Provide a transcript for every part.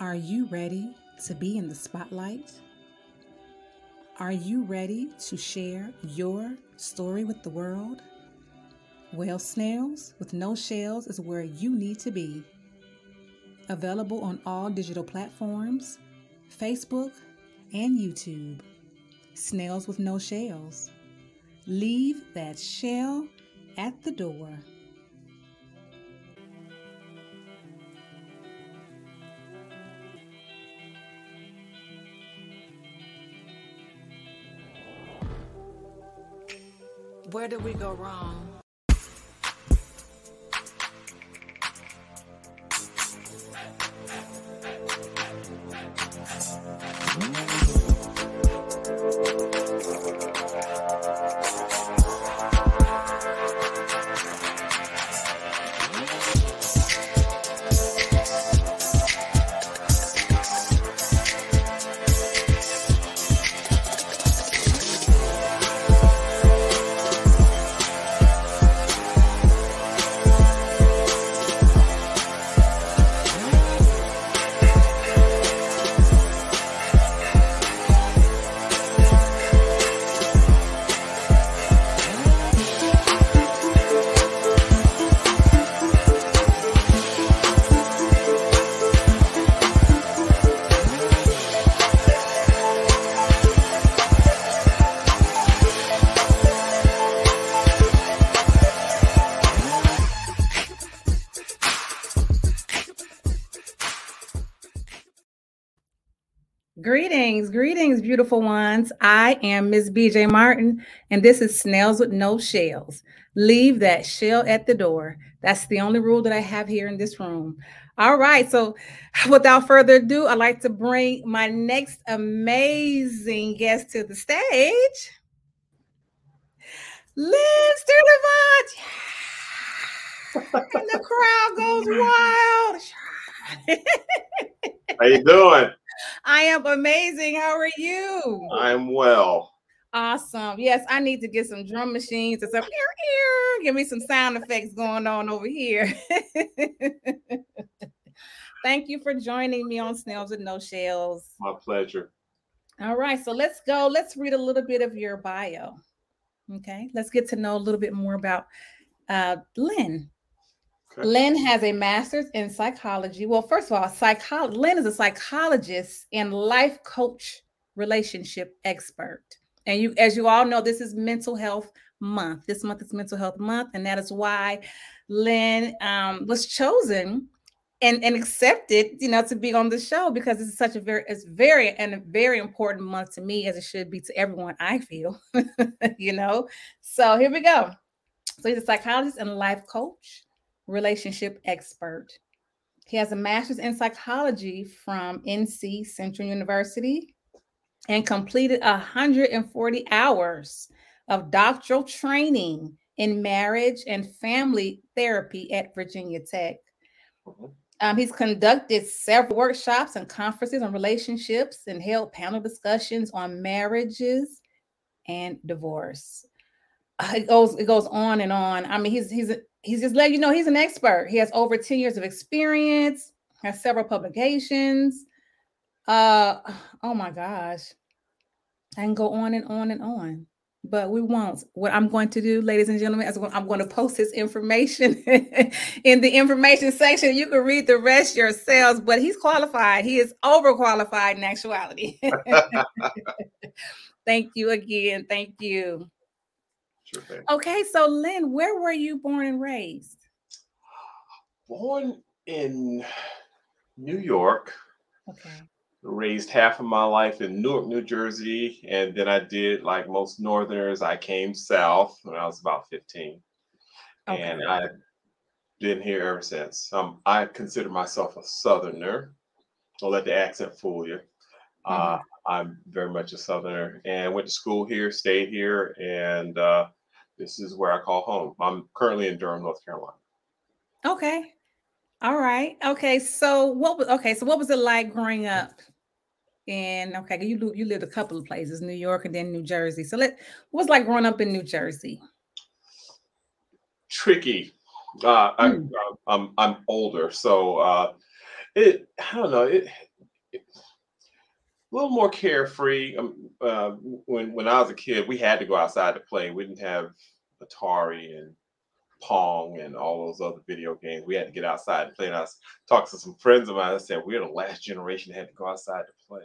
Are you ready to be in the spotlight? Are you ready to share your story with the world? Well, Snails with No Shells is where you need to be. Available on all digital platforms, Facebook, and YouTube. Snails with No Shells. Leave that shell at the door. Where did we go wrong? Beautiful ones. I am Ms. BJ Martin, and this is Snails with No Shells. Leave that shell at the door. That's the only rule that I have here in this room. All right, so without further ado, I'd like to bring my next amazing guest to the stage. Lynn Sturlevant. and the crowd goes wild. How you doing? I am amazing. How are you? I'm well. Awesome. Yes, I need to get some drum machines and some here, here. give me some sound effects going on over here. Thank you for joining me on Snails with No Shells. My pleasure. All right, so let's go. Let's read a little bit of your bio. Okay, let's get to know a little bit more about uh, Lynn. Lynn has a master's in psychology. Well, first of all, psychology. Lynn is a psychologist and life coach, relationship expert. And you, as you all know, this is Mental Health Month. This month is Mental Health Month, and that is why Lynn um, was chosen and, and accepted, you know, to be on the show because this is such a very, it's very and a very important month to me as it should be to everyone. I feel, you know. So here we go. So he's a psychologist and life coach relationship expert. He has a master's in psychology from NC Central University and completed 140 hours of doctoral training in marriage and family therapy at Virginia Tech. Um, he's conducted several workshops and conferences on relationships and held panel discussions on marriages and divorce. Uh, it goes it goes on and on. I mean, he's he's he's just letting you know he's an expert. He has over 10 years of experience, has several publications. Uh oh my gosh. I can go on and on and on, but we won't. What I'm going to do, ladies and gentlemen, is I'm going to post this information in the information section. You can read the rest yourselves, but he's qualified. He is overqualified in actuality. Thank you again. Thank you. Sure thing. Okay, so Lynn, where were you born and raised? Born in New York. Okay. Raised half of my life in Newark, New Jersey, and then I did like most Northerners. I came south when I was about 15, okay. and I've been here ever since. Um, I consider myself a Southerner. Don't let the accent fool you. Mm-hmm. Uh, I'm very much a Southerner and went to school here, stayed here, and uh, this is where I call home. I'm currently in Durham, North Carolina. Okay. All right. Okay. So what was okay? So what was it like growing up? And okay, you you lived a couple of places, New York and then New Jersey. So let what was like growing up in New Jersey? Tricky. Uh, mm. I, am I'm, I'm older, so uh, it I don't know. It a little more carefree. Um, uh, when when I was a kid, we had to go outside to play. We didn't have Atari and Pong and all those other video games. We had to get outside and play. And I talked to some friends of mine. I said we're the last generation that had to go outside to play.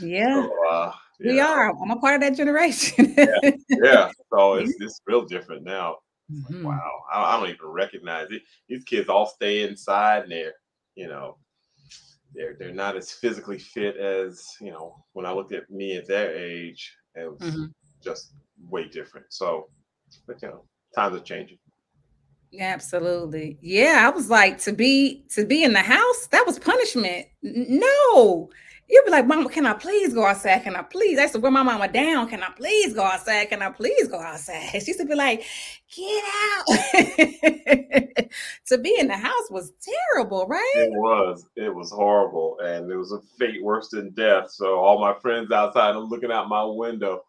Yeah, so, uh, we are. I'm a part of that generation. yeah. yeah, so it's it's real different now. Mm-hmm. Like, wow, I, I, don't even recognize it. These kids all stay inside and they're, you know, they're they're not as physically fit as you know when I looked at me at their age. It was mm-hmm. just way different. So, but you know, times are changing. Absolutely. Yeah, I was like to be to be in the house, that was punishment. No. You'd be like, Mama, can I please go outside? Can I please? I used to wear my mama down. Can I please go outside? Can I please go outside? She used to be like, get out. to be in the house was terrible, right? It was. It was horrible. And it was a fate worse than death. So all my friends outside are looking out my window.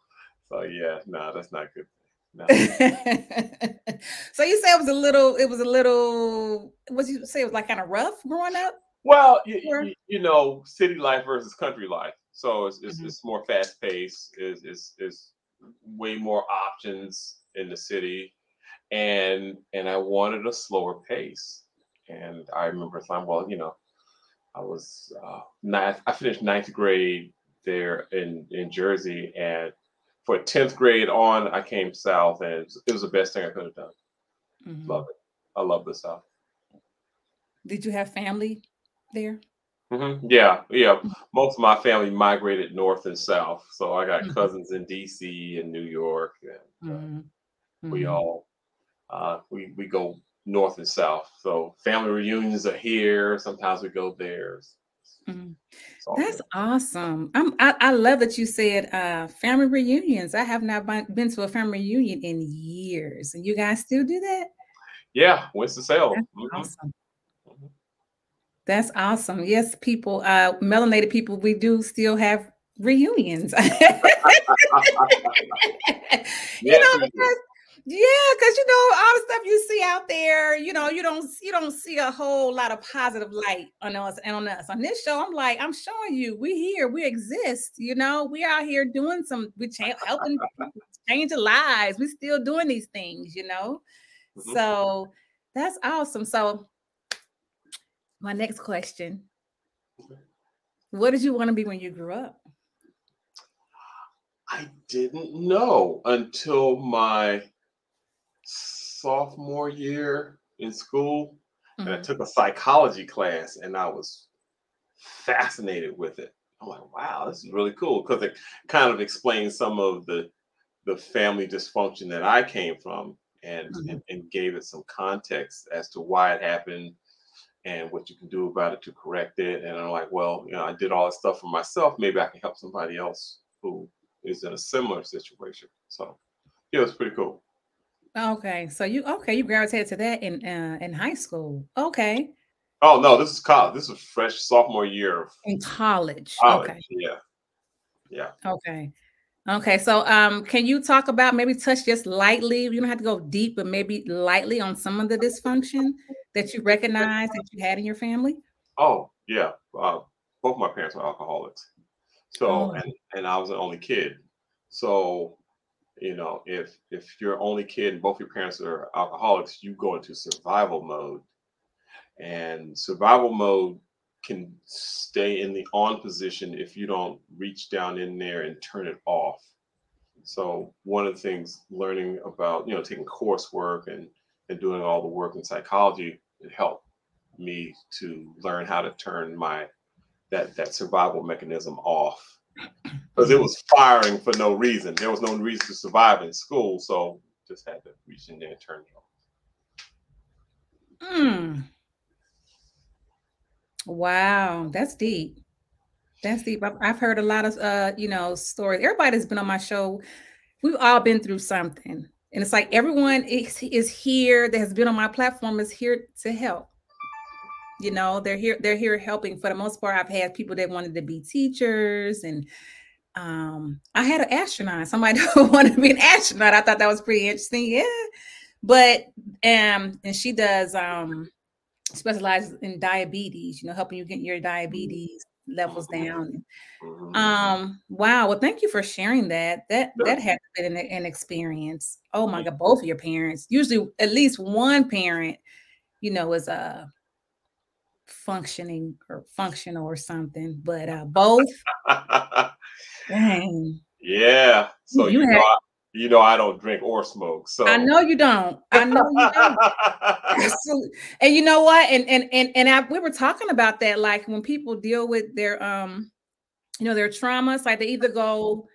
So yeah, no, nah, that's not good. No. so you say it was a little, it was a little, what you say it was like kind of rough growing up? Well, you, you, you, know, city life versus country life. So it's, it's, mm-hmm. it's more fast paced. Is is is way more options in the city, and and I wanted a slower pace. And I remember time. Well, you know, I was uh, ninth. I finished ninth grade there in in Jersey, and for tenth grade on, I came south, and it was, it was the best thing I could have done. Mm-hmm. Love it. I love the South. Did you have family there? Mm-hmm. Yeah, yeah. Mm-hmm. Most of my family migrated north and south, so I got mm-hmm. cousins in D.C. and New York, and uh, mm-hmm. we mm-hmm. all uh, we we go north and south. So family reunions are here. Sometimes we go there. Mm-hmm. That's good. awesome. I'm, I, I love that you said uh, family reunions. I have not been to a family reunion in years, and you guys still do that. Yeah, Winston Salem. Awesome. That's awesome. Yes, people, uh, melanated people, we do still have reunions. you know, because, yeah, because you know all the stuff you see out there, you know, you don't you don't see a whole lot of positive light on us and on us. On this show, I'm like, I'm showing you, we here, we exist. You know, we out here doing some, we cha- helping change lives. We still doing these things, you know. Mm-hmm. So that's awesome. So my next question. What did you want to be when you grew up? I didn't know until my sophomore year in school. Mm-hmm. And I mm-hmm. took a psychology class and I was fascinated with it. I'm like, wow, this is really cool because it kind of explains some of the the family dysfunction that I came from and, mm-hmm. and, and gave it some context as to why it happened and what you can do about it to correct it. And I'm like, well, you know, I did all this stuff for myself. Maybe I can help somebody else who is in a similar situation. So, yeah, it's pretty cool. Okay, so you okay? You gravitated to that in uh, in high school. Okay. Oh no, this is college. This is fresh sophomore year in college. college. Okay. Yeah. Yeah. Okay. Okay, so um, can you talk about maybe touch just lightly? You don't have to go deep, but maybe lightly on some of the dysfunction that you recognize that you had in your family? Oh yeah, uh, both my parents were alcoholics. So oh. and and I was the only kid. So you know, if if you're only kid and both your parents are alcoholics, you go into survival mode. And survival mode can stay in the on position if you don't reach down in there and turn it off. So one of the things learning about, you know, taking coursework and and doing all the work in psychology, it helped me to learn how to turn my that that survival mechanism off. Because it was firing for no reason. There was no reason to survive in school. So just had to reach in there and turn it off. Hmm. Wow, that's deep. That's deep. I've, I've heard a lot of uh, you know, stories. Everybody's been on my show. We've all been through something. And it's like everyone is, is here that has been on my platform is here to help. You know, they're here, they're here helping. For the most part, I've had people that wanted to be teachers and um, I had an astronaut, somebody who wanted to be an astronaut. I thought that was pretty interesting. Yeah. But um, and she does um specializes in diabetes, you know, helping you get your diabetes levels mm-hmm. down. Mm-hmm. Um, wow. Well, thank you for sharing that. That that had been an, an, experience. Oh my God, both of your parents. Usually, at least one parent, you know, is a uh, functioning or functional or something, but uh both. dang. Yeah. So you, you had, know, I, you know I don't drink or smoke. So I know you don't. I know you don't. Absolutely. And you know what? And and and and I, we were talking about that. Like when people deal with their um, you know, their traumas, like they either go,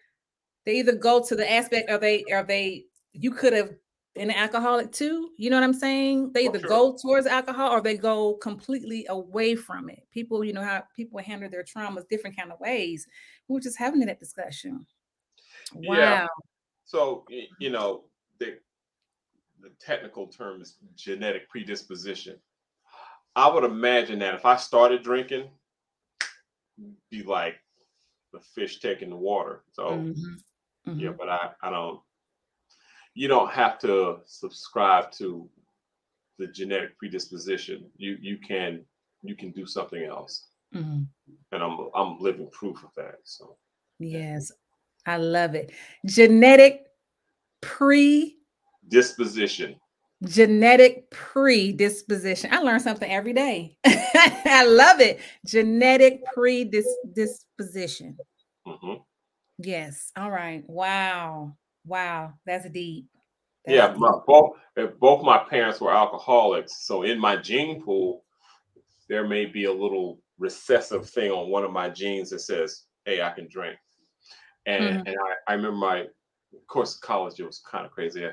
they either go to the aspect of they are they you could have been an alcoholic too. You know what I'm saying? They either oh, sure. go towards alcohol or they go completely away from it. People, you know how people handle their traumas different kind of ways. We were just having that discussion. Wow. Yeah. So you know the the technical term is genetic predisposition. I would imagine that if I started drinking, be like the fish taking the water. So mm-hmm. Mm-hmm. yeah, but I I don't. You don't have to subscribe to the genetic predisposition. You you can you can do something else, mm-hmm. and I'm I'm living proof of that. So yes, I love it. Genetic predisposition. Genetic predisposition. I learn something every day. I love it. Genetic predisposition. Mm-hmm. Yes. All right. Wow. Wow. That's deep. That's yeah. My, both, both my parents were alcoholics. So in my gene pool, there may be a little recessive thing on one of my genes that says, hey, I can drink. And mm-hmm. and I, I remember my of course college it was kind of crazy.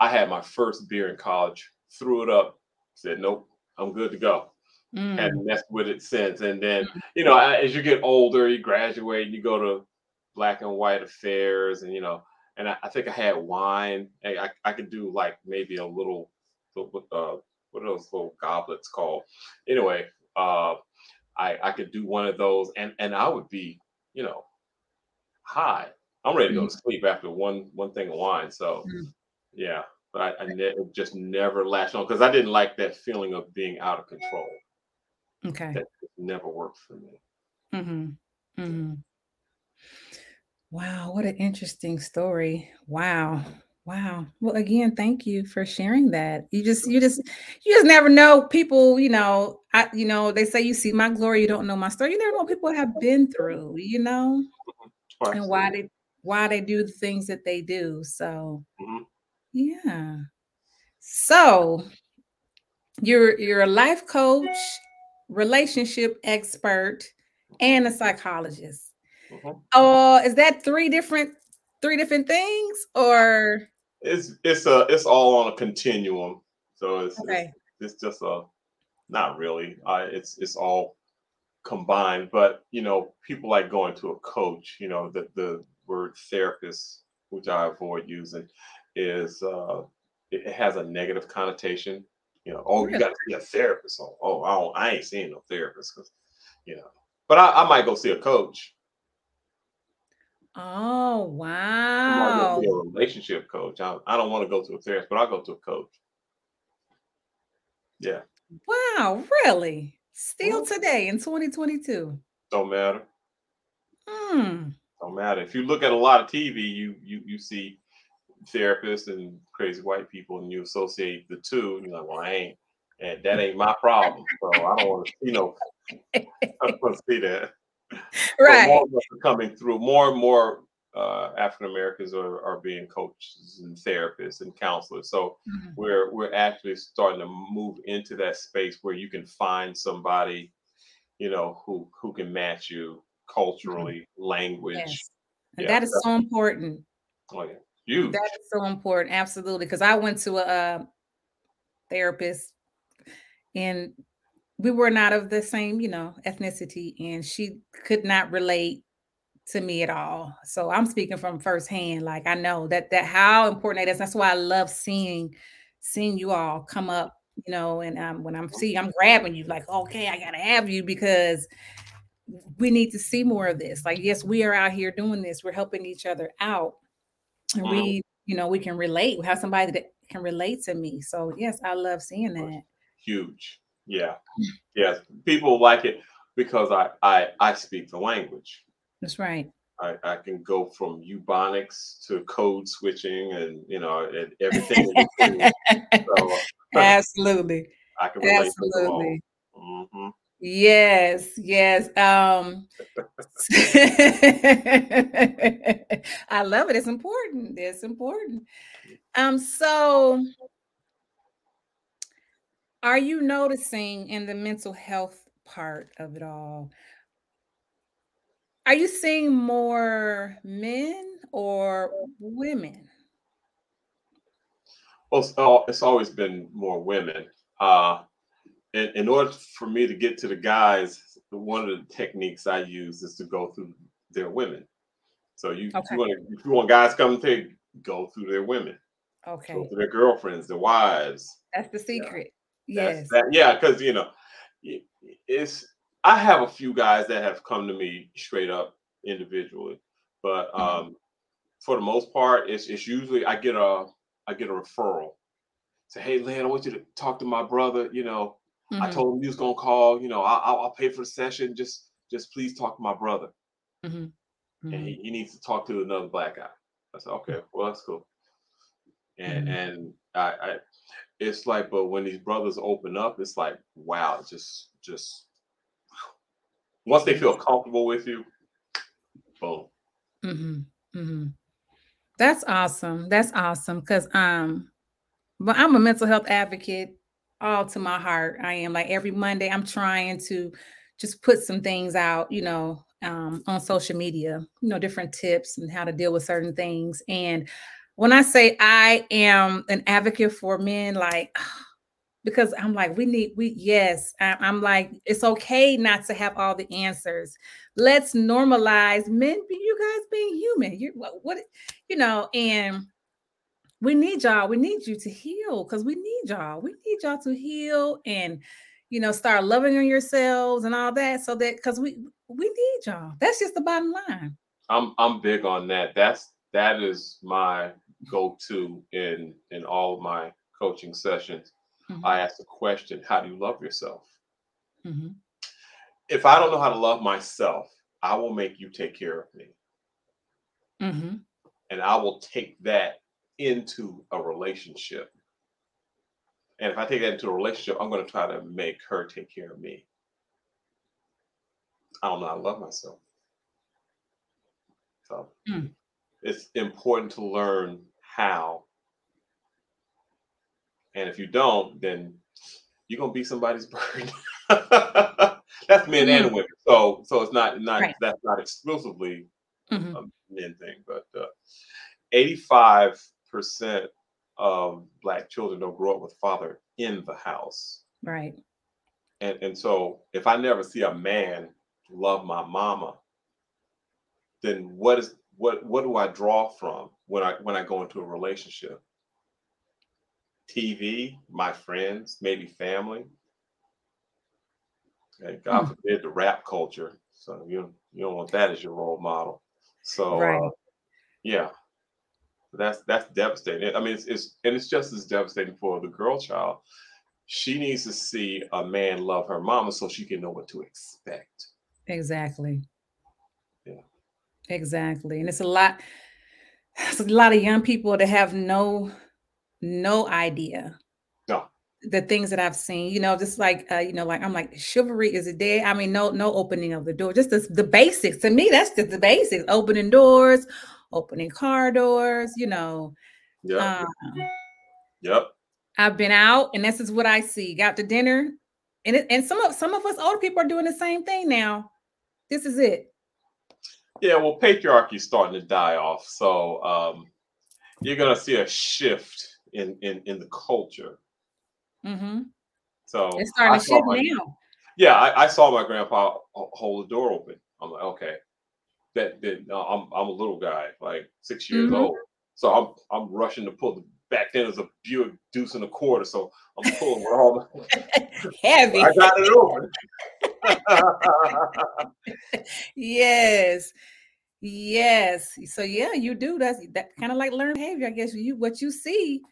I had my first beer in college, threw it up, said nope, I'm good to go. Mm. And messed with it since. And then, mm. you know, as you get older, you graduate, you go to black and white affairs, and you know, and I, I think I had wine. I, I could do like maybe a little, uh, what are those little goblets called? Anyway, uh, I I could do one of those, and and I would be, you know, high. I'm ready to go to mm-hmm. sleep after one one thing of wine. So mm-hmm. yeah, but I, I ne- just never latched on because I didn't like that feeling of being out of control. Okay, that never worked for me. Mm-hmm. Mm-hmm. Wow, what an interesting story. Wow. Wow. Well, again, thank you for sharing that. You just, you just, you just never know people. You know, I, you know, they say you see my glory, you don't know my story. You never know what people have been through. You know, and why they why they do the things that they do. So mm-hmm. yeah. So you're you're a life coach, relationship expert, and a psychologist. Mm-hmm. Uh, is that three different three different things or it's it's a it's all on a continuum. So it's okay. it's, it's just a not really. Uh, it's it's all combined. But you know, people like going to a coach. You know, the the word therapist, which I avoid using, is uh, it has a negative connotation. You know, oh, you got to see a therapist. Oh, oh, I, don't, I ain't seeing no therapist because, you know. But I, I might go see a coach. Oh wow! a relationship coach. I, I don't want to go to a therapist, but I'll go to a coach. Yeah. Wow, really? Still today in 2022. Don't matter. Hmm. Don't matter. If you look at a lot of TV, you you you see therapists and crazy white people, and you associate the two, and you're like, well, I ain't, and that ain't my problem. So I don't want to, you know, I don't want to see that. Right. more coming through. More and more uh, African Americans are, are being coaches and therapists and counselors. So mm-hmm. we're we're actually starting to move into that space where you can find somebody, you know, who who can match you culturally, mm-hmm. language. Yes. Yeah, that is so important. Oh yeah, huge. That is so important. Absolutely, because I went to a, a therapist, and we were not of the same, you know, ethnicity, and she could not relate to me at all. So I'm speaking from firsthand. Like I know that that how important that is. That's why I love seeing seeing you all come up, you know, and um, when I'm seeing I'm grabbing you like, okay, I gotta have you because we need to see more of this. Like, yes, we are out here doing this, we're helping each other out. And we, you know, we can relate. We have somebody that can relate to me. So yes, I love seeing that. Huge. Yeah. Yes. People like it because I I I speak the language. That's right. I, I can go from Ebonics to code switching and you know and everything. so, Absolutely. I can Absolutely. Mm-hmm. Yes, yes. Um I love it. It's important. It's important. Um, so are you noticing in the mental health part of it all? Are you seeing more men or women? Well, it's always been more women. Uh, in, in order for me to get to the guys, one of the techniques I use is to go through their women. So you, okay. if you want if you want guys coming to go through their women. Okay. Go through their girlfriends, their wives. That's the secret. Yes. That, yeah, because you know, it's I have a few guys that have come to me straight up individually, but mm-hmm. um, mm-hmm. for the most part, it's it's usually I get a I get a referral. Say, hey, Lynn, I want you to talk to my brother. You know, Mm-hmm. I told him he was gonna call. You know, I'll, I'll pay for the session. Just just please talk to my brother. Mm-hmm. Mm-hmm. And he, he needs to talk to another black guy. I said, okay, well that's cool. And mm-hmm. and I, I it's like, but when these brothers open up, it's like, wow, just just once they feel comfortable with you, boom. Mm-hmm. Mm-hmm. That's awesome. That's awesome. Cause um, but I'm a mental health advocate all to my heart. I am like every Monday, I'm trying to just put some things out, you know, um, on social media, you know, different tips and how to deal with certain things. And when I say I am an advocate for men, like, because I'm like, we need, we, yes, I, I'm like, it's okay not to have all the answers. Let's normalize men, you guys being human. You, what, what, you know, and we need y'all. We need you to heal because we need y'all. We need y'all to heal and you know start loving on yourselves and all that. So that because we we need y'all. That's just the bottom line. I'm I'm big on that. That's that is my go-to in in all of my coaching sessions. Mm-hmm. I ask the question, how do you love yourself? Mm-hmm. If I don't know how to love myself, I will make you take care of me. Mm-hmm. And I will take that into a relationship. And if I take that into a relationship, I'm going to try to make her take care of me. I don't know how to love myself. So mm. it's important to learn how. And if you don't, then you're gonna be somebody's burden. that's men mm. and women. So so it's not not right. that's not exclusively mm-hmm. a men thing, but uh, 85 percent of black children don't grow up with father in the house. Right. And and so if I never see a man love my mama, then what is what what do I draw from when I when I go into a relationship? TV, my friends, maybe family. Okay, God hmm. forbid the rap culture. So you you don't want that as your role model. So right. uh, yeah, that's that's devastating. I mean, it's, it's and it's just as devastating for the girl child. She needs to see a man love her mama so she can know what to expect. Exactly. Yeah. Exactly, and it's a lot. It's a lot of young people that have no no idea. No. The things that I've seen, you know, just like uh, you know, like I'm like chivalry is a dead. I mean, no, no opening of the door, just the, the basics. To me, that's just the basics. Opening doors, opening car doors, you know. Yeah. Um, yep. I've been out, and this is what I see. Got to dinner, and it, and some of some of us older people are doing the same thing now. This is it. Yeah, well, patriarchy is starting to die off, so um, you're gonna see a shift in in in the culture. Mm-hmm. So it's starting to shift my, now. Yeah, I, I, saw my grandpa hold the door open. I'm like, okay, that that uh, I'm I'm a little guy, like six years mm-hmm. old. So I'm I'm rushing to pull the back then is a Buick Deuce and a quarter, so I'm pulling with all the heavy. I got it open. yes. Yes. So yeah, you do. That's that kind of like learned behavior. I guess you what you see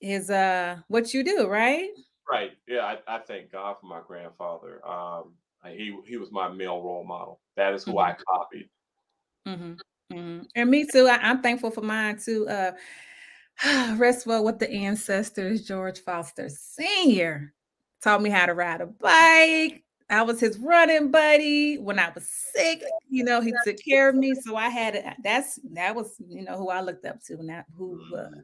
is uh what you do, right? Right. Yeah. I, I thank God for my grandfather. Um, he he was my male role model. That is who mm-hmm. I copied. Mm-hmm. Mm-hmm. And me too. I, am thankful for mine too. Uh, rest well with the ancestors. George Foster Senior taught me how to ride a bike. I was his running buddy when I was sick. You know, he took care of me, so I had that's that was you know who I looked up to, and that who uh, mm.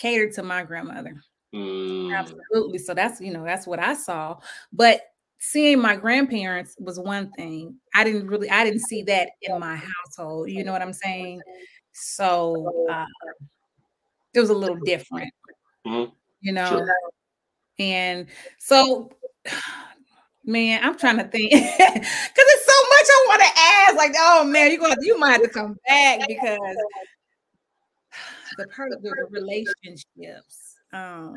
Catered to my grandmother. Mm. Absolutely. So that's you know that's what I saw. But seeing my grandparents was one thing. I didn't really I didn't see that in my household. You know what I'm saying? So uh, it was a little different. Mm-hmm. You know, sure. and so Man, I'm trying to think because it's so much I want to ask. Like, oh man, you gonna you might have to come back because the part of the relationships. Um,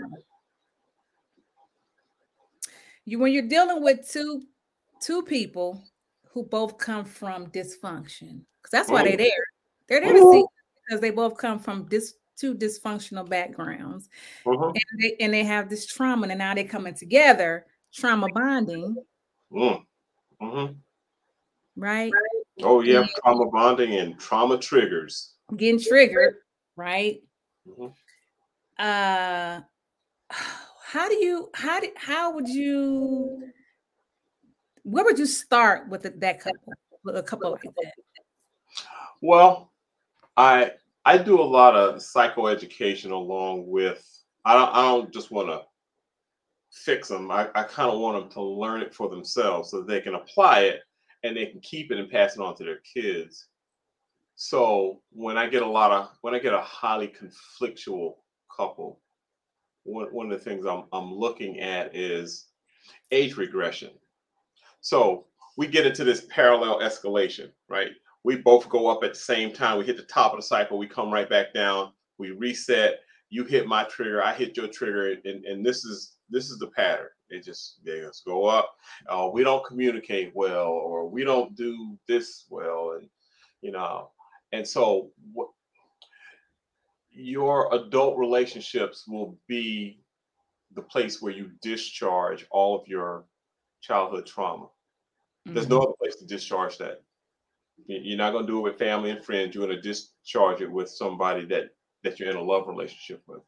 you when you're dealing with two two people who both come from dysfunction, because that's why they're there. They're there to see because they both come from dis two dysfunctional backgrounds, uh-huh. and they and they have this trauma, and now they're coming together trauma bonding. Mm. Mm-hmm. Right? Oh, yeah, and trauma bonding and trauma triggers. Getting triggered, right? Mm-hmm. Uh how do you how do how would you where would you start with that couple with a couple like that? Well, I I do a lot of psychoeducation along with I don't I don't just want to fix them. I, I kind of want them to learn it for themselves so they can apply it and they can keep it and pass it on to their kids. So when I get a lot of when I get a highly conflictual couple, one, one of the things I'm I'm looking at is age regression. So we get into this parallel escalation, right? We both go up at the same time. We hit the top of the cycle, we come right back down, we reset. You hit my trigger, I hit your trigger, and, and this is this is the pattern. It just they just go up. Uh, we don't communicate well, or we don't do this well, and you know, and so what your adult relationships will be the place where you discharge all of your childhood trauma. Mm-hmm. There's no mm-hmm. other place to discharge that. You're not going to do it with family and friends. You're going to discharge it with somebody that that you're in a love relationship with.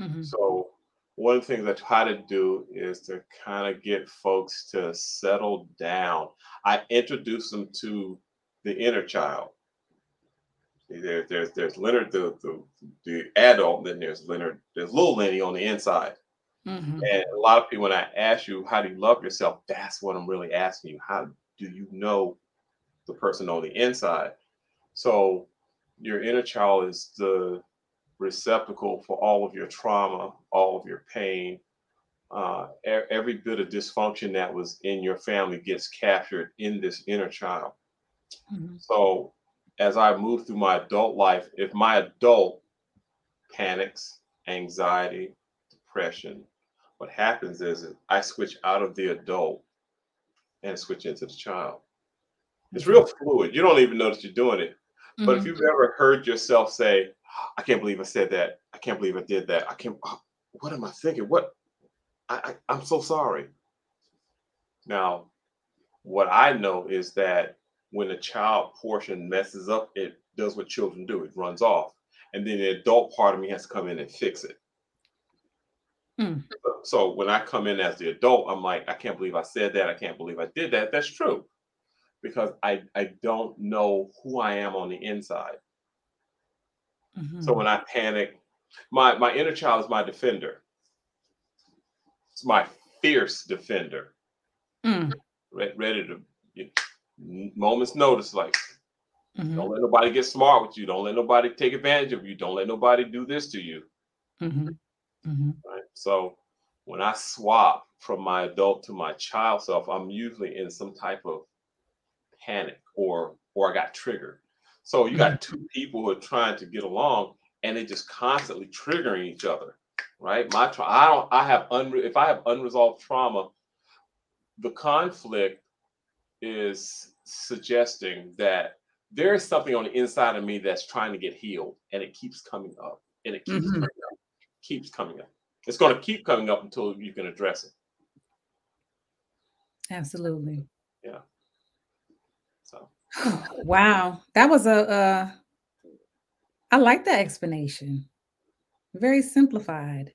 Mm-hmm. So one of the things I try to do is to kind of get folks to settle down. I introduce them to the inner child. There, there's there's Leonard the, the the adult, then there's Leonard, there's little Lenny on the inside. Mm-hmm. And a lot of people, when I ask you how do you love yourself, that's what I'm really asking you. How do you know the person on the inside? So your inner child is the receptacle for all of your trauma, all of your pain. Uh, every bit of dysfunction that was in your family gets captured in this inner child. Mm-hmm. So, as I move through my adult life, if my adult panics, anxiety, depression, what happens is I switch out of the adult and switch into the child. It's real fluid. You don't even know that you're doing it. Mm-hmm. But if mm-hmm. you've ever heard yourself say, I can't believe I said that. I can't believe I did that. I can't. Oh, what am I thinking? What? I, I I'm so sorry. Now, what I know is that when the child portion messes up, it does what children do. It runs off, and then the adult part of me has to come in and fix it. Mm. So when I come in as the adult, I'm like, I can't believe I said that. I can't believe I did that. That's true, because I I don't know who I am on the inside. Mm-hmm. So when I panic, my my inner child is my defender. It's my fierce defender. Mm. Re- ready to you know, moments notice like mm-hmm. don't let nobody get smart with you. Don't let nobody take advantage of you. Don't let nobody do this to you. Mm-hmm. mm-hmm. Right. So when I swap from my adult to my child self, I'm usually in some type of panic or or I got triggered. So you got mm-hmm. two people who are trying to get along and they're just constantly triggering each other, right? My tra- I don't I have unre- if I have unresolved trauma, the conflict is suggesting that there is something on the inside of me that's trying to get healed and it keeps coming up and it keeps mm-hmm. coming up, keeps coming up. It's going to keep coming up until you can address it. Absolutely. Yeah. So. wow, that was a. Uh, I like that explanation. Very simplified.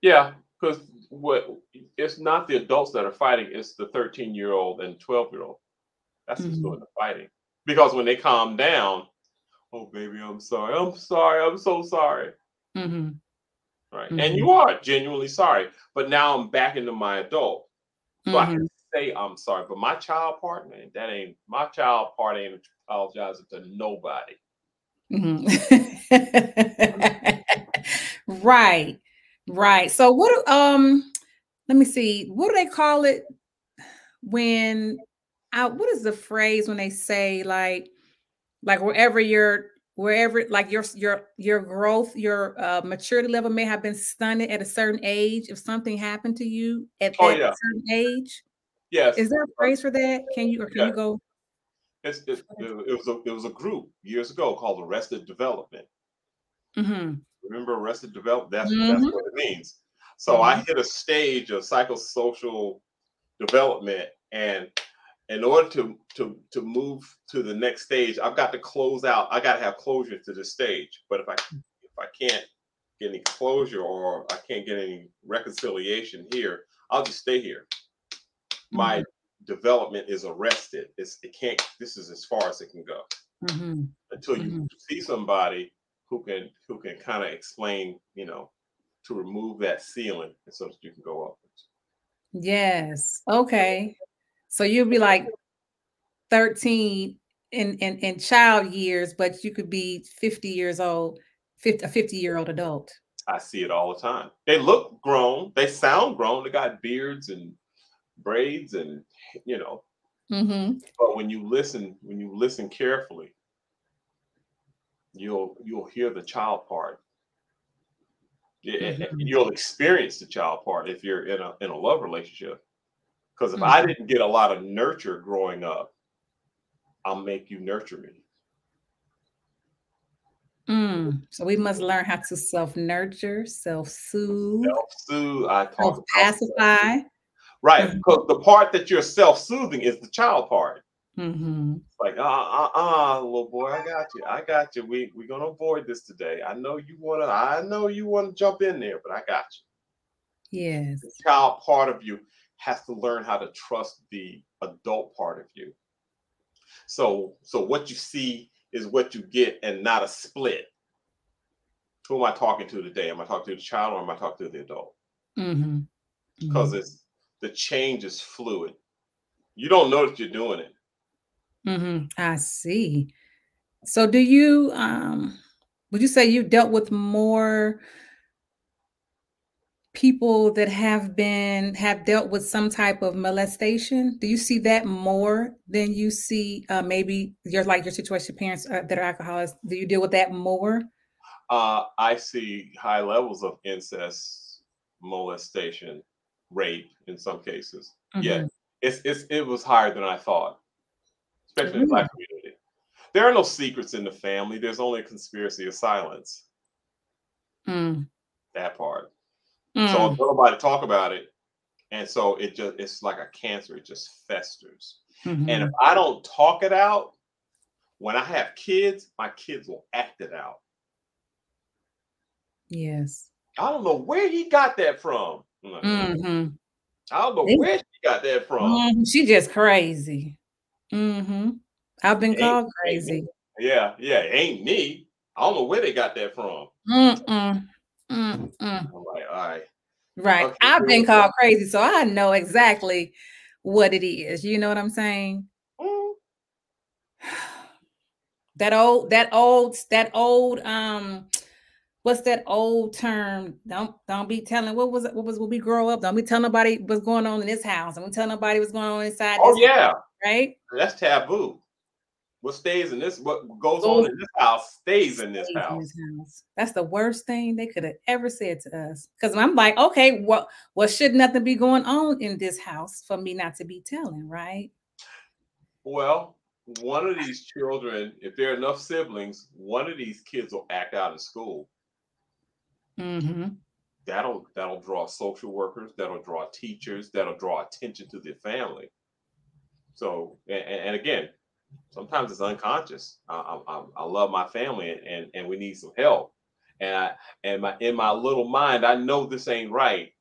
Yeah, because what it's not the adults that are fighting; it's the thirteen-year-old and twelve-year-old. That's mm-hmm. doing the fighting. Because when they calm down, oh baby, I'm sorry, I'm sorry, I'm so sorry. Mm-hmm. Right, mm-hmm. and you are genuinely sorry, but now I'm back into my adult, so I can mm-hmm. say I'm sorry. But my child part, man, that ain't my child part. Ain't apologizing to nobody. Mm-hmm. right, right. So what? Um, let me see. What do they call it when? Out. What is the phrase when they say like, like wherever you're wherever like your your your growth your uh, maturity level may have been stunted at a certain age if something happened to you at oh, that yeah. certain age yes is there a phrase for that can you or can you go it's, it's, it was a it was a group years ago called arrested development mm-hmm. remember arrested development that's mm-hmm. that's what it means so mm-hmm. i hit a stage of psychosocial development and in order to to to move to the next stage, I've got to close out. I got to have closure to the stage. But if I if I can't get any closure or I can't get any reconciliation here, I'll just stay here. Mm-hmm. My development is arrested. It's it can't. This is as far as it can go mm-hmm. until you mm-hmm. see somebody who can who can kind of explain, you know, to remove that ceiling, and so that you can go up. Yes. Okay. So you'll be like 13 in, in, in child years, but you could be 50 years old, 50, a 50 year old adult. I see it all the time. They look grown, they sound grown, they got beards and braids and you know. Mm-hmm. But when you listen, when you listen carefully, you'll you'll hear the child part. Mm-hmm. You'll experience the child part if you're in a in a love relationship. Because if mm-hmm. I didn't get a lot of nurture growing up, I'll make you nurture me. Mm. So we must learn how to self nurture, self soothe, self soothe. I self pacify. Right, mm-hmm. because the part that you're self soothing is the child part. Mm-hmm. Like, uh, uh, uh, little boy, I got you. I got you. We we're gonna avoid this today. I know you wanna. I know you wanna jump in there, but I got you. Yes. The child part of you has to learn how to trust the adult part of you. So, so what you see is what you get and not a split. Who am I talking to today? Am I talking to the child or am I talking to the adult? Mm-hmm. Because mm-hmm. it's the change is fluid. You don't know that you're doing it. Mm-hmm. I see. So, do you? um Would you say you dealt with more people that have been have dealt with some type of molestation do you see that more than you see uh, maybe your like your situation parents uh, that are alcoholics do you deal with that more uh, i see high levels of incest molestation rape in some cases mm-hmm. yeah it's, it's it was higher than i thought especially mm-hmm. in the black community there are no secrets in the family there's only a conspiracy of silence mm. that part Mm. So nobody talk about it. And so it just it's like a cancer, it just festers. Mm-hmm. And if I don't talk it out, when I have kids, my kids will act it out. Yes. I don't know where he got that from. Mm-hmm. I don't know where she got that from. Mm-hmm. She just crazy. Mm-hmm. I've been called crazy. Yeah, yeah, ain't me. I don't know where they got that from. Mm-mm. Mm, mm. all right. Right. Okay, I've been called crazy, so I know exactly what it is. You know what I'm saying? Mm. That old, that old, that old, um, what's that old term? Don't don't be telling what was it, what was when we grow up. Don't be telling nobody what's going on in this house. Don't tell nobody what's going on inside. Oh yeah, house, right. That's taboo what stays in this, what goes on in this house stays in this, house. in this house. That's the worst thing they could have ever said to us. Because I'm like, okay, what what should nothing be going on in this house for me not to be telling, right? Well, one of these children, if there are enough siblings, one of these kids will act out in school. Mm-hmm. That'll that'll draw social workers, that'll draw teachers, that'll draw attention to the family. So, and, and again, sometimes it's unconscious. I, I, I, love my family and, and we need some help. And I, and my, in my little mind, I know this ain't right.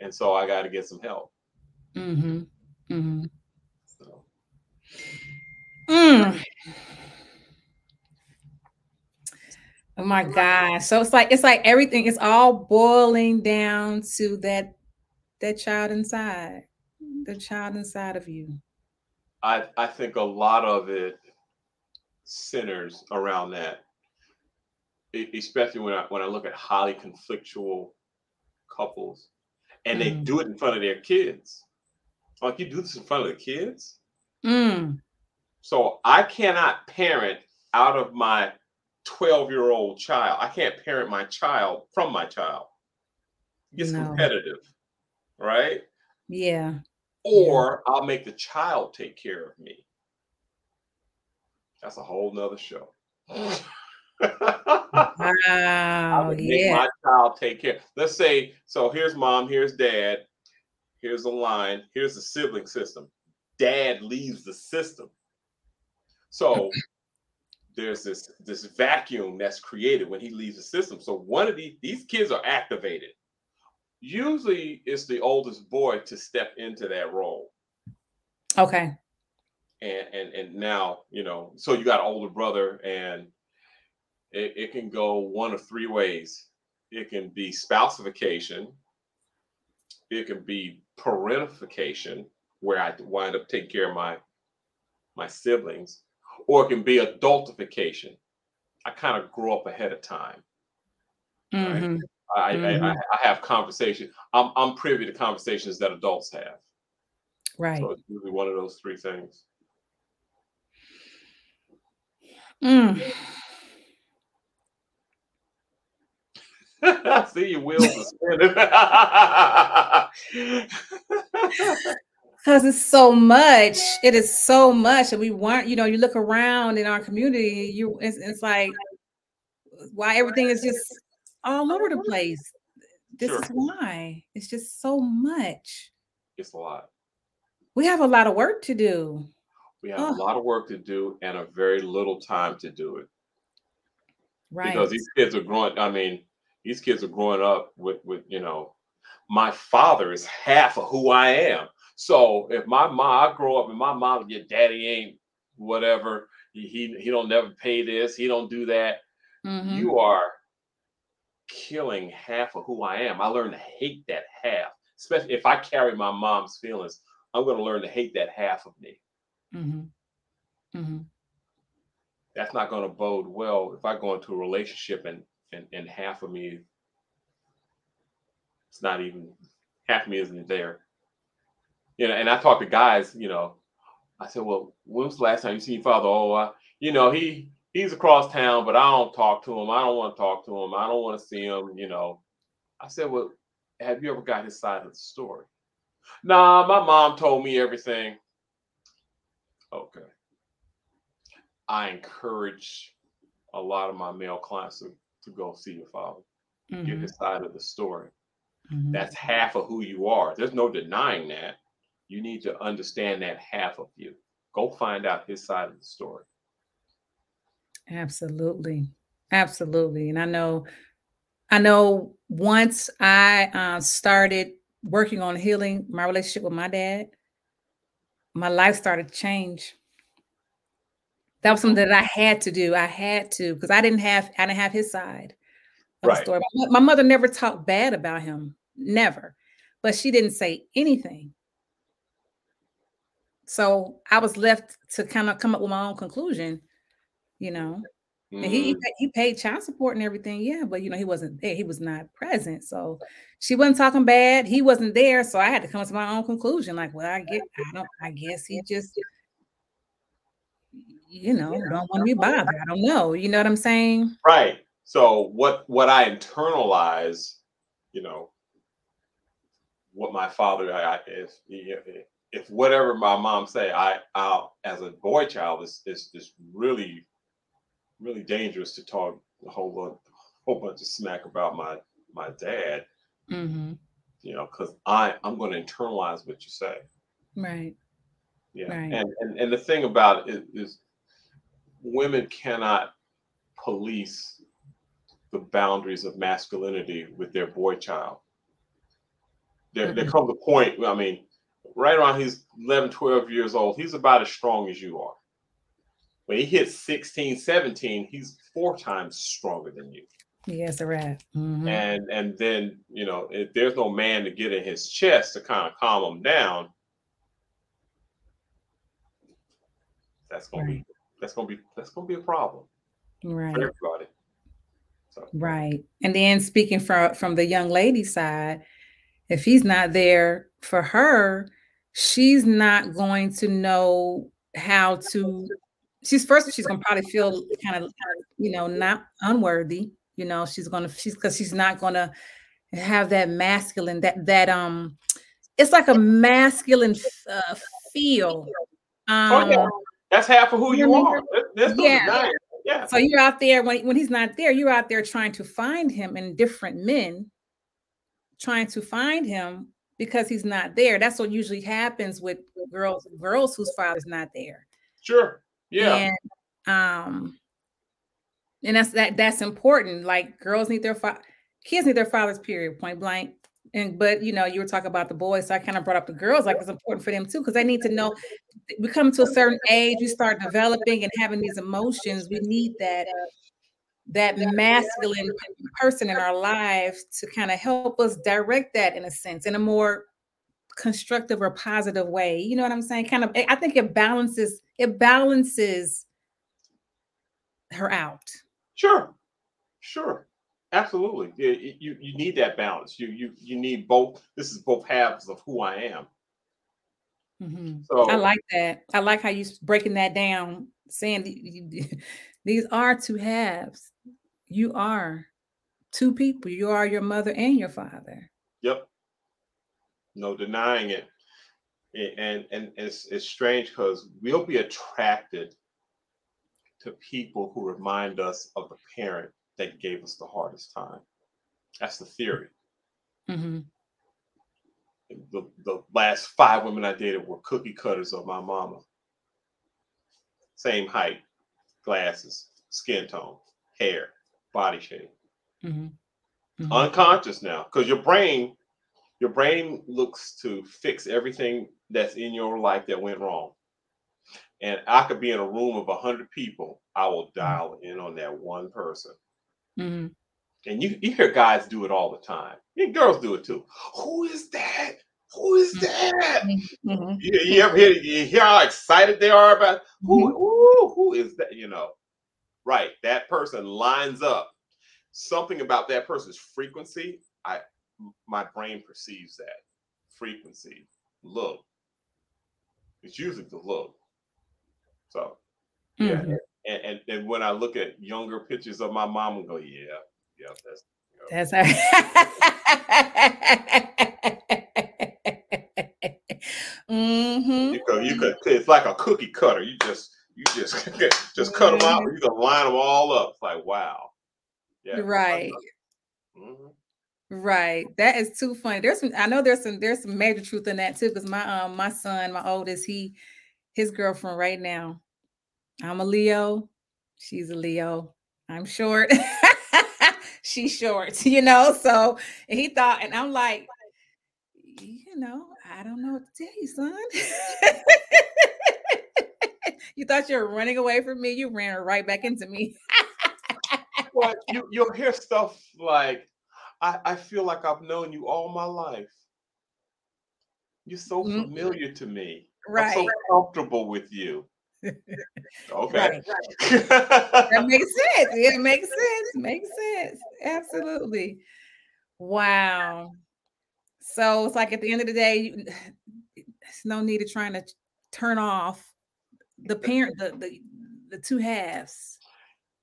And so I got to get some help. Mm-hmm. Mm-hmm. So. Mm. Oh my gosh. So it's like it's like everything is all boiling down to that that child inside. The child inside of you. I I think a lot of it centers around that. Especially when I when I look at highly conflictual couples and mm. they do it in front of their kids. Like you do this in front of the kids. Mm. So I cannot parent out of my 12 year old child. I can't parent my child from my child. It gets no. competitive, right? Yeah. Or yeah. I'll make the child take care of me. That's a whole nother show. wow. yeah. my child take care. Let's say, so here's mom, here's dad, here's the line, here's the sibling system. Dad leaves the system. So there's this this vacuum that's created when he leaves the system. So one of these these kids are activated. Usually it's the oldest boy to step into that role. Okay. And and and now, you know, so you got an older brother and it, it can go one of three ways. It can be spousification, it can be parentification, where I wind up taking care of my my siblings, or it can be adultification. I kind of grow up ahead of time. Mm-hmm. Right? I, mm-hmm. I, I, have conversations. I'm, I'm privy to conversations that adults have. Right. So it's usually one of those three things. Mm. See your wheels are spinning. because it's so much it is so much and we want you know you look around in our community you it's, it's like why everything is just all over the place. This sure. is why. It's just so much. It's a lot. We have a lot of work to do. We have oh. a lot of work to do and a very little time to do it. Right. because these kids are growing i mean these kids are growing up with with you know my father is half of who i am. So if my mom, I grow up and my mom, your daddy ain't whatever, he he, he don't never pay this, he don't do that. Mm-hmm. You are killing half of who I am. I learned to hate that half, especially if I carry my mom's feelings. I'm going to learn to hate that half of me. Mm-hmm. Mm-hmm. That's not going to bode well if I go into a relationship and, and and half of me, it's not even half of me isn't there you know, and I talk to guys, you know, I said, well, when was the last time you seen your father? Oh, uh, you know, he he's across town, but I don't talk to him. I don't want to talk to him. I don't want to see him, you know. I said, well, have you ever got his side of the story? Nah, my mom told me everything. Okay. I encourage a lot of my male clients to, to go see your father, mm-hmm. get his side of the story. Mm-hmm. That's half of who you are. There's no denying that you need to understand that half of you. Go find out his side of the story. Absolutely. Absolutely. And I know, I know once I uh, started working on healing my relationship with my dad, my life started to change. That was something that I had to do. I had to because I didn't have I didn't have his side of right. the story. My mother never talked bad about him, never, but she didn't say anything. So I was left to kind of come up with my own conclusion, you know. Mm. And he mm-hmm. he paid child support and everything, yeah, but you know he wasn't there. He was not present, so she wasn't talking bad. He wasn't there, so I had to come to my own conclusion. Like, well, I get, I don't, I guess he just, you know, don't want to be bothered. I don't know. You know what I'm saying? Right. So what what I internalize, you know, what my father I, is if whatever my mom say, I I'll as a boy child is is is really really dangerous to talk a whole lot, whole bunch of smack about my my dad. Mm-hmm. You know, because I I'm going to internalize what you say. Right. Yeah. Right. And, and and the thing about it is women cannot police the boundaries of masculinity with their boy child. There, mm-hmm. there comes a point, I mean, right around he's 11, 12 years old, he's about as strong as you are. When he hits 16, 17, he's four times stronger than you. Yes, a rat. Mm-hmm. And and then you know if there's no man to get in his chest to kind of calm him down, that's gonna right. be that's gonna be that's gonna be a problem. Right. For everybody. So. Right. And then speaking from from the young lady side, if he's not there for her, she's not going to know how to she's first she's gonna probably feel kind of you know not unworthy you know she's gonna she's because she's not gonna have that masculine that that um it's like a masculine uh, feel. Um oh, yeah. that's half of who you, are. that's, yeah. yeah. So you're out there when, when he's not there you're out there trying to find him in different men trying to find him because he's not there. That's what usually happens with girls girls whose father's not there. Sure yeah and um and that's that that's important. Like girls need their fa- kids need their fathers, period, point blank. And but you know, you were talking about the boys, so I kind of brought up the girls, like it's important for them too, because they need to know we come to a certain age, we start developing and having these emotions. We need that that masculine person in our lives to kind of help us direct that in a sense, in a more constructive or positive way. You know what I'm saying? Kind of, I think it balances, it balances her out. Sure, sure, absolutely. Yeah, you you need that balance. You you you need both. This is both halves of who I am. Mm-hmm. So I like that. I like how you breaking that down, saying these are two halves. You are two people. You are your mother and your father. Yep. No denying it. And and, it's it's strange because we'll be attracted to people who remind us of the parent that gave us the hardest time. That's the theory. Mm-hmm. The, the last five women I dated were cookie cutters of my mama. Same height, glasses, skin tone, hair, body shape. Mm-hmm. Mm-hmm. Unconscious now, because your brain, your brain looks to fix everything that's in your life that went wrong and I could be in a room of a hundred people, I will mm-hmm. dial in on that one person. Mm-hmm. And you, you hear guys do it all the time. And girls do it too. Who is that? Who is mm-hmm. that? Mm-hmm. You, you, ever hear, you hear how excited they are about who, mm-hmm. who, who is that? You know, right? That person lines up. Something about that person's frequency, I my brain perceives that frequency, look. It's usually the look. So yeah. Mm-hmm. And, and, and when I look at younger pictures of my mom and go, yeah, yeah, that's you know. that's her. mm-hmm. You could, you could, it's like a cookie cutter. You just, you just, just cut them out. Mm-hmm. You can line them all up. It's like, wow. Yeah. Right. Mm-hmm. Right. That is too funny. There's some, I know there's some, there's some major truth in that too. Cause my, um, my son, my oldest, he, his girlfriend right now. I'm a Leo. She's a Leo. I'm short. She's short, you know. So he thought, and I'm like, you know, I don't know what to tell you, son. you thought you were running away from me. You ran right back into me. well, you, you'll hear stuff like, I, I feel like I've known you all my life. You're so mm-hmm. familiar to me. Right. I'm so comfortable with you. okay. Right, right. that makes sense. Yeah, it makes sense. Makes sense. Absolutely. Wow. So it's like at the end of the day, there's no need of trying to turn off the parent, the the, the two halves.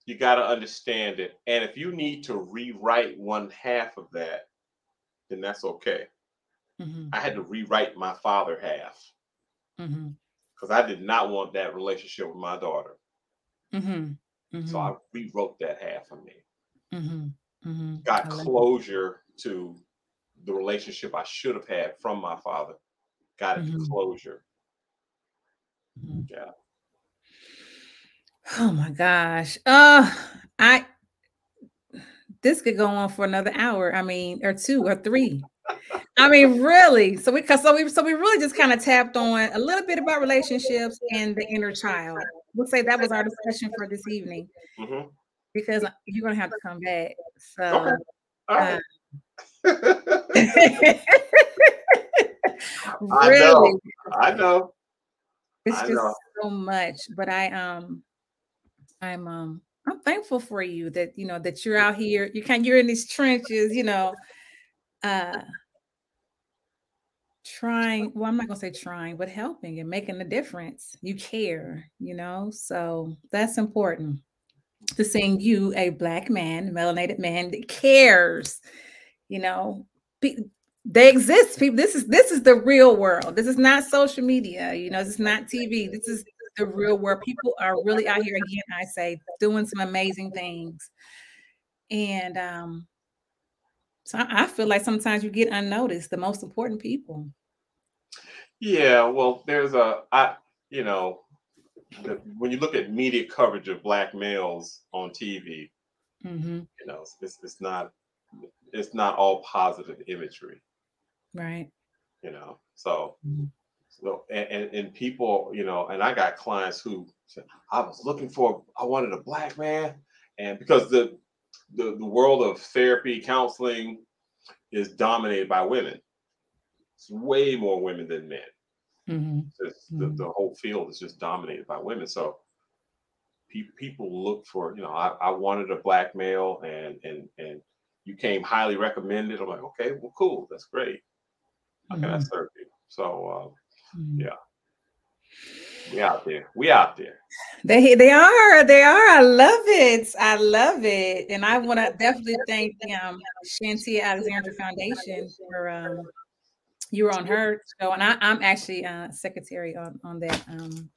You got to understand it. And if you need to rewrite one half of that, then that's okay. Mm-hmm. I had to rewrite my father half mm-hmm. because I did not want that relationship with my daughter. Mm-hmm. Mm-hmm. So I rewrote that half of me. Mm-hmm. Mm-hmm. Got closure to the relationship I should have had from my father. Got it closure. Mm-hmm. Yeah. Oh my gosh. Uh I this could go on for another hour. I mean, or two or three. I mean, really. So we so we so we really just kind of tapped on a little bit about relationships and the inner child. We'll say that was our discussion for this evening. Mm-hmm. Because you're gonna have to come back. So okay. uh, I know. I know. It's I just know. so much. But I um I'm um I'm thankful for you that you know that you're out here, you kind you're in these trenches, you know, uh trying, well, I'm not gonna say trying, but helping and making a difference. You care, you know, so that's important to seeing you, a black man, melanated man that cares, you know, they exist people this is this is the real world. This is not social media you know this is not tv this is the real world people are really out here again i say doing some amazing things and um so I, I feel like sometimes you get unnoticed the most important people yeah well there's a i you know the, when you look at media coverage of black males on tv mm-hmm. you know it's, it's not it's not all positive imagery Right. You know, so mm-hmm. And, and, and people, you know, and I got clients who said, I was looking for I wanted a black man, and because the the, the world of therapy counseling is dominated by women. It's way more women than men. Mm-hmm. The, mm-hmm. the whole field is just dominated by women. So pe- people look for, you know, I, I wanted a black male and and and you came highly recommended. I'm like, okay, well, cool, that's great. How can mm-hmm. I serve you? So uh, mm-hmm. yeah. We out there. We out there. They they are. They are. I love it. I love it. And I want to definitely thank um Shantia Alexandra Foundation for um you were on her show, and I, am actually uh, secretary on on that um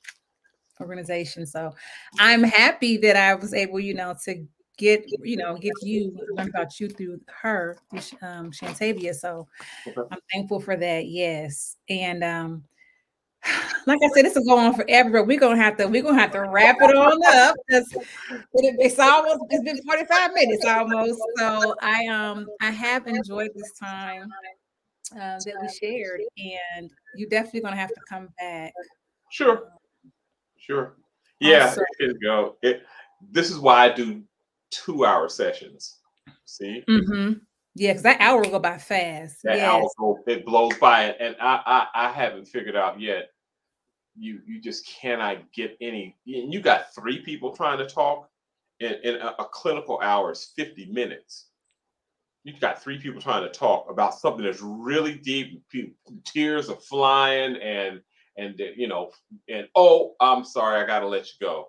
organization. So I'm happy that I was able, you know, to get you know get you learn about you through her um shantavia so i'm thankful for that yes and um like I said, this is going on forever. We're gonna have to we're gonna have to wrap it on up because it, it's almost it's been 45 minutes almost. So I um I have enjoyed this time uh, that we shared, and you're definitely gonna have to come back. Sure, sure. Yeah, also, it go. It, this is why I do two hour sessions. See? Mm-hmm. Yeah, because that hour will go by fast. That yes. hour go, it blows by, and I, I I haven't figured out yet. You you just cannot get any. And you got three people trying to talk, in, in a, a clinical hour is fifty minutes. You've got three people trying to talk about something that's really deep. Tears are flying, and and you know, and oh, I'm sorry, I got to let you go.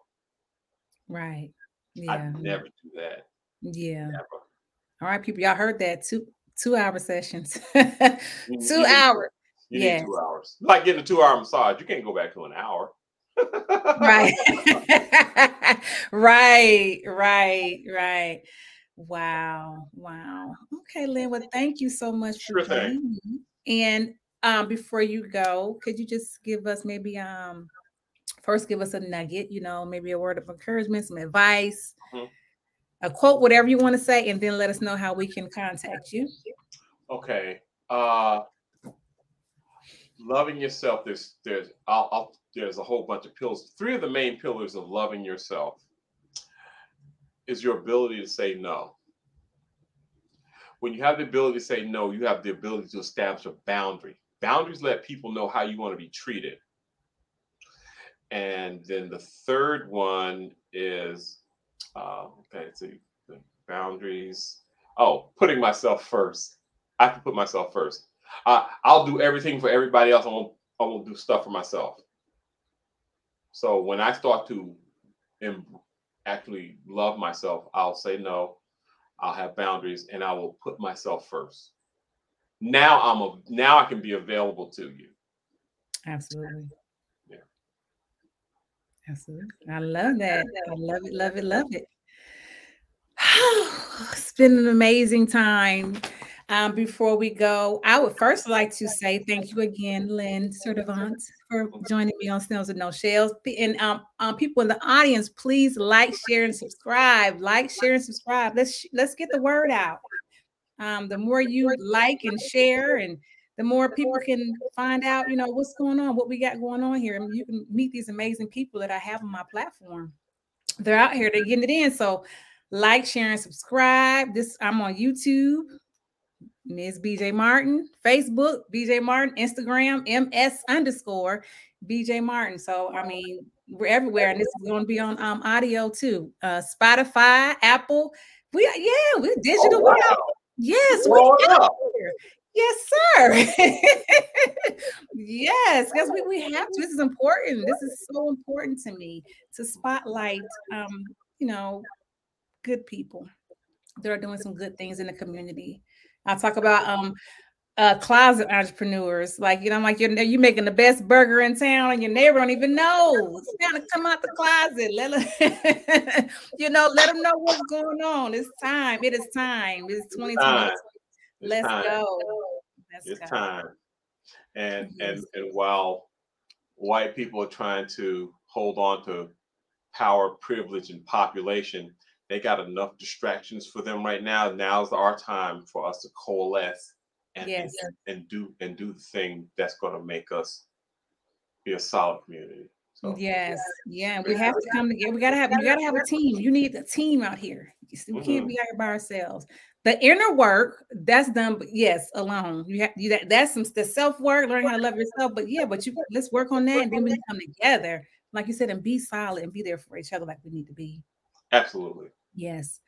Right. Yeah. I never do that. Yeah. Never. All right, people, y'all heard that two two hour sessions, mm, two hours. Yeah, two hours. Like getting a two hour massage, you can't go back to an hour. right, right, right, right. Wow, wow. Okay, Lynn. Well, thank you so much for sure joining me. And um, before you go, could you just give us maybe um first give us a nugget, you know, maybe a word of encouragement, some advice, mm-hmm. a quote, whatever you want to say, and then let us know how we can contact you. Okay. Uh loving yourself, there's there's I'll, I'll there's a whole bunch of pillars. Three of the main pillars of loving yourself is your ability to say no. When you have the ability to say no, you have the ability to establish a boundary. Boundaries let people know how you want to be treated. And then the third one is uh, okay, the boundaries. Oh, putting myself first. I can put myself first. Uh, I'll do everything for everybody else. I won't, I won't do stuff for myself. So when I start to em- actually love myself, I'll say no. I'll have boundaries, and I will put myself first. Now I'm a now I can be available to you. Absolutely. Yeah. Absolutely. I love that. I love it, love it, love it. it's been an amazing time. Um, before we go, I would first like to say thank you again, Lynn Sertivant, for joining me on Snails and No Shells. And um, um, people in the audience, please like, share, and subscribe. Like, share, and subscribe. Let's let's get the word out. Um, the more you like and share, and the more people can find out, you know, what's going on, what we got going on here, and you can meet these amazing people that I have on my platform. They're out here, they're getting it in. So, like, share, and subscribe. This I'm on YouTube. Ms. BJ Martin, Facebook, BJ Martin, Instagram, MS underscore BJ Martin. So I mean, we're everywhere, and this is going to be on um, audio too. Uh, Spotify, Apple. We yeah, we're digital. Oh, wow. Yes, we here. Yes, sir. yes, because we, we have to. This is important. This is so important to me to spotlight um, you know, good people that are doing some good things in the community. I talk about um uh closet entrepreneurs. Like, you know, I'm like you're you're making the best burger in town and your neighbor don't even know. It's gotta come out the closet. Let them, you know, let them know what's going on. It's time. It is time. It's 2020. Let's time. go. Let's it's go. time. And yes. and and while white people are trying to hold on to power, privilege, and population, they got enough distractions for them right now. Now's our time for us to coalesce and, yes. and, and do and do the thing that's going to make us be a solid community. So, yes, yeah, we have to come together. We gotta have we gotta have a team. You need a team out here. We can't mm-hmm. be out here by ourselves. The inner work that's done, but yes, alone. You have you that that's some the self work, learning how to love yourself. But yeah, but you let's work on that, and then we come together, like you said, and be solid and be there for each other, like we need to be. Absolutely. Yes.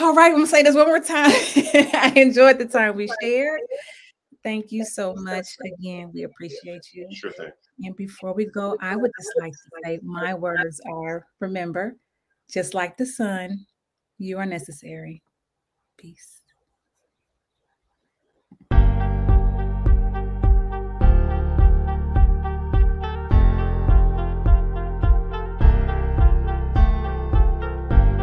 All right, I'm gonna say this one more time. I enjoyed the time we shared. Thank you so much again. We appreciate you. Sure thing. And before we go, I would just like to say my words are remember, just like the sun, you are necessary. Peace.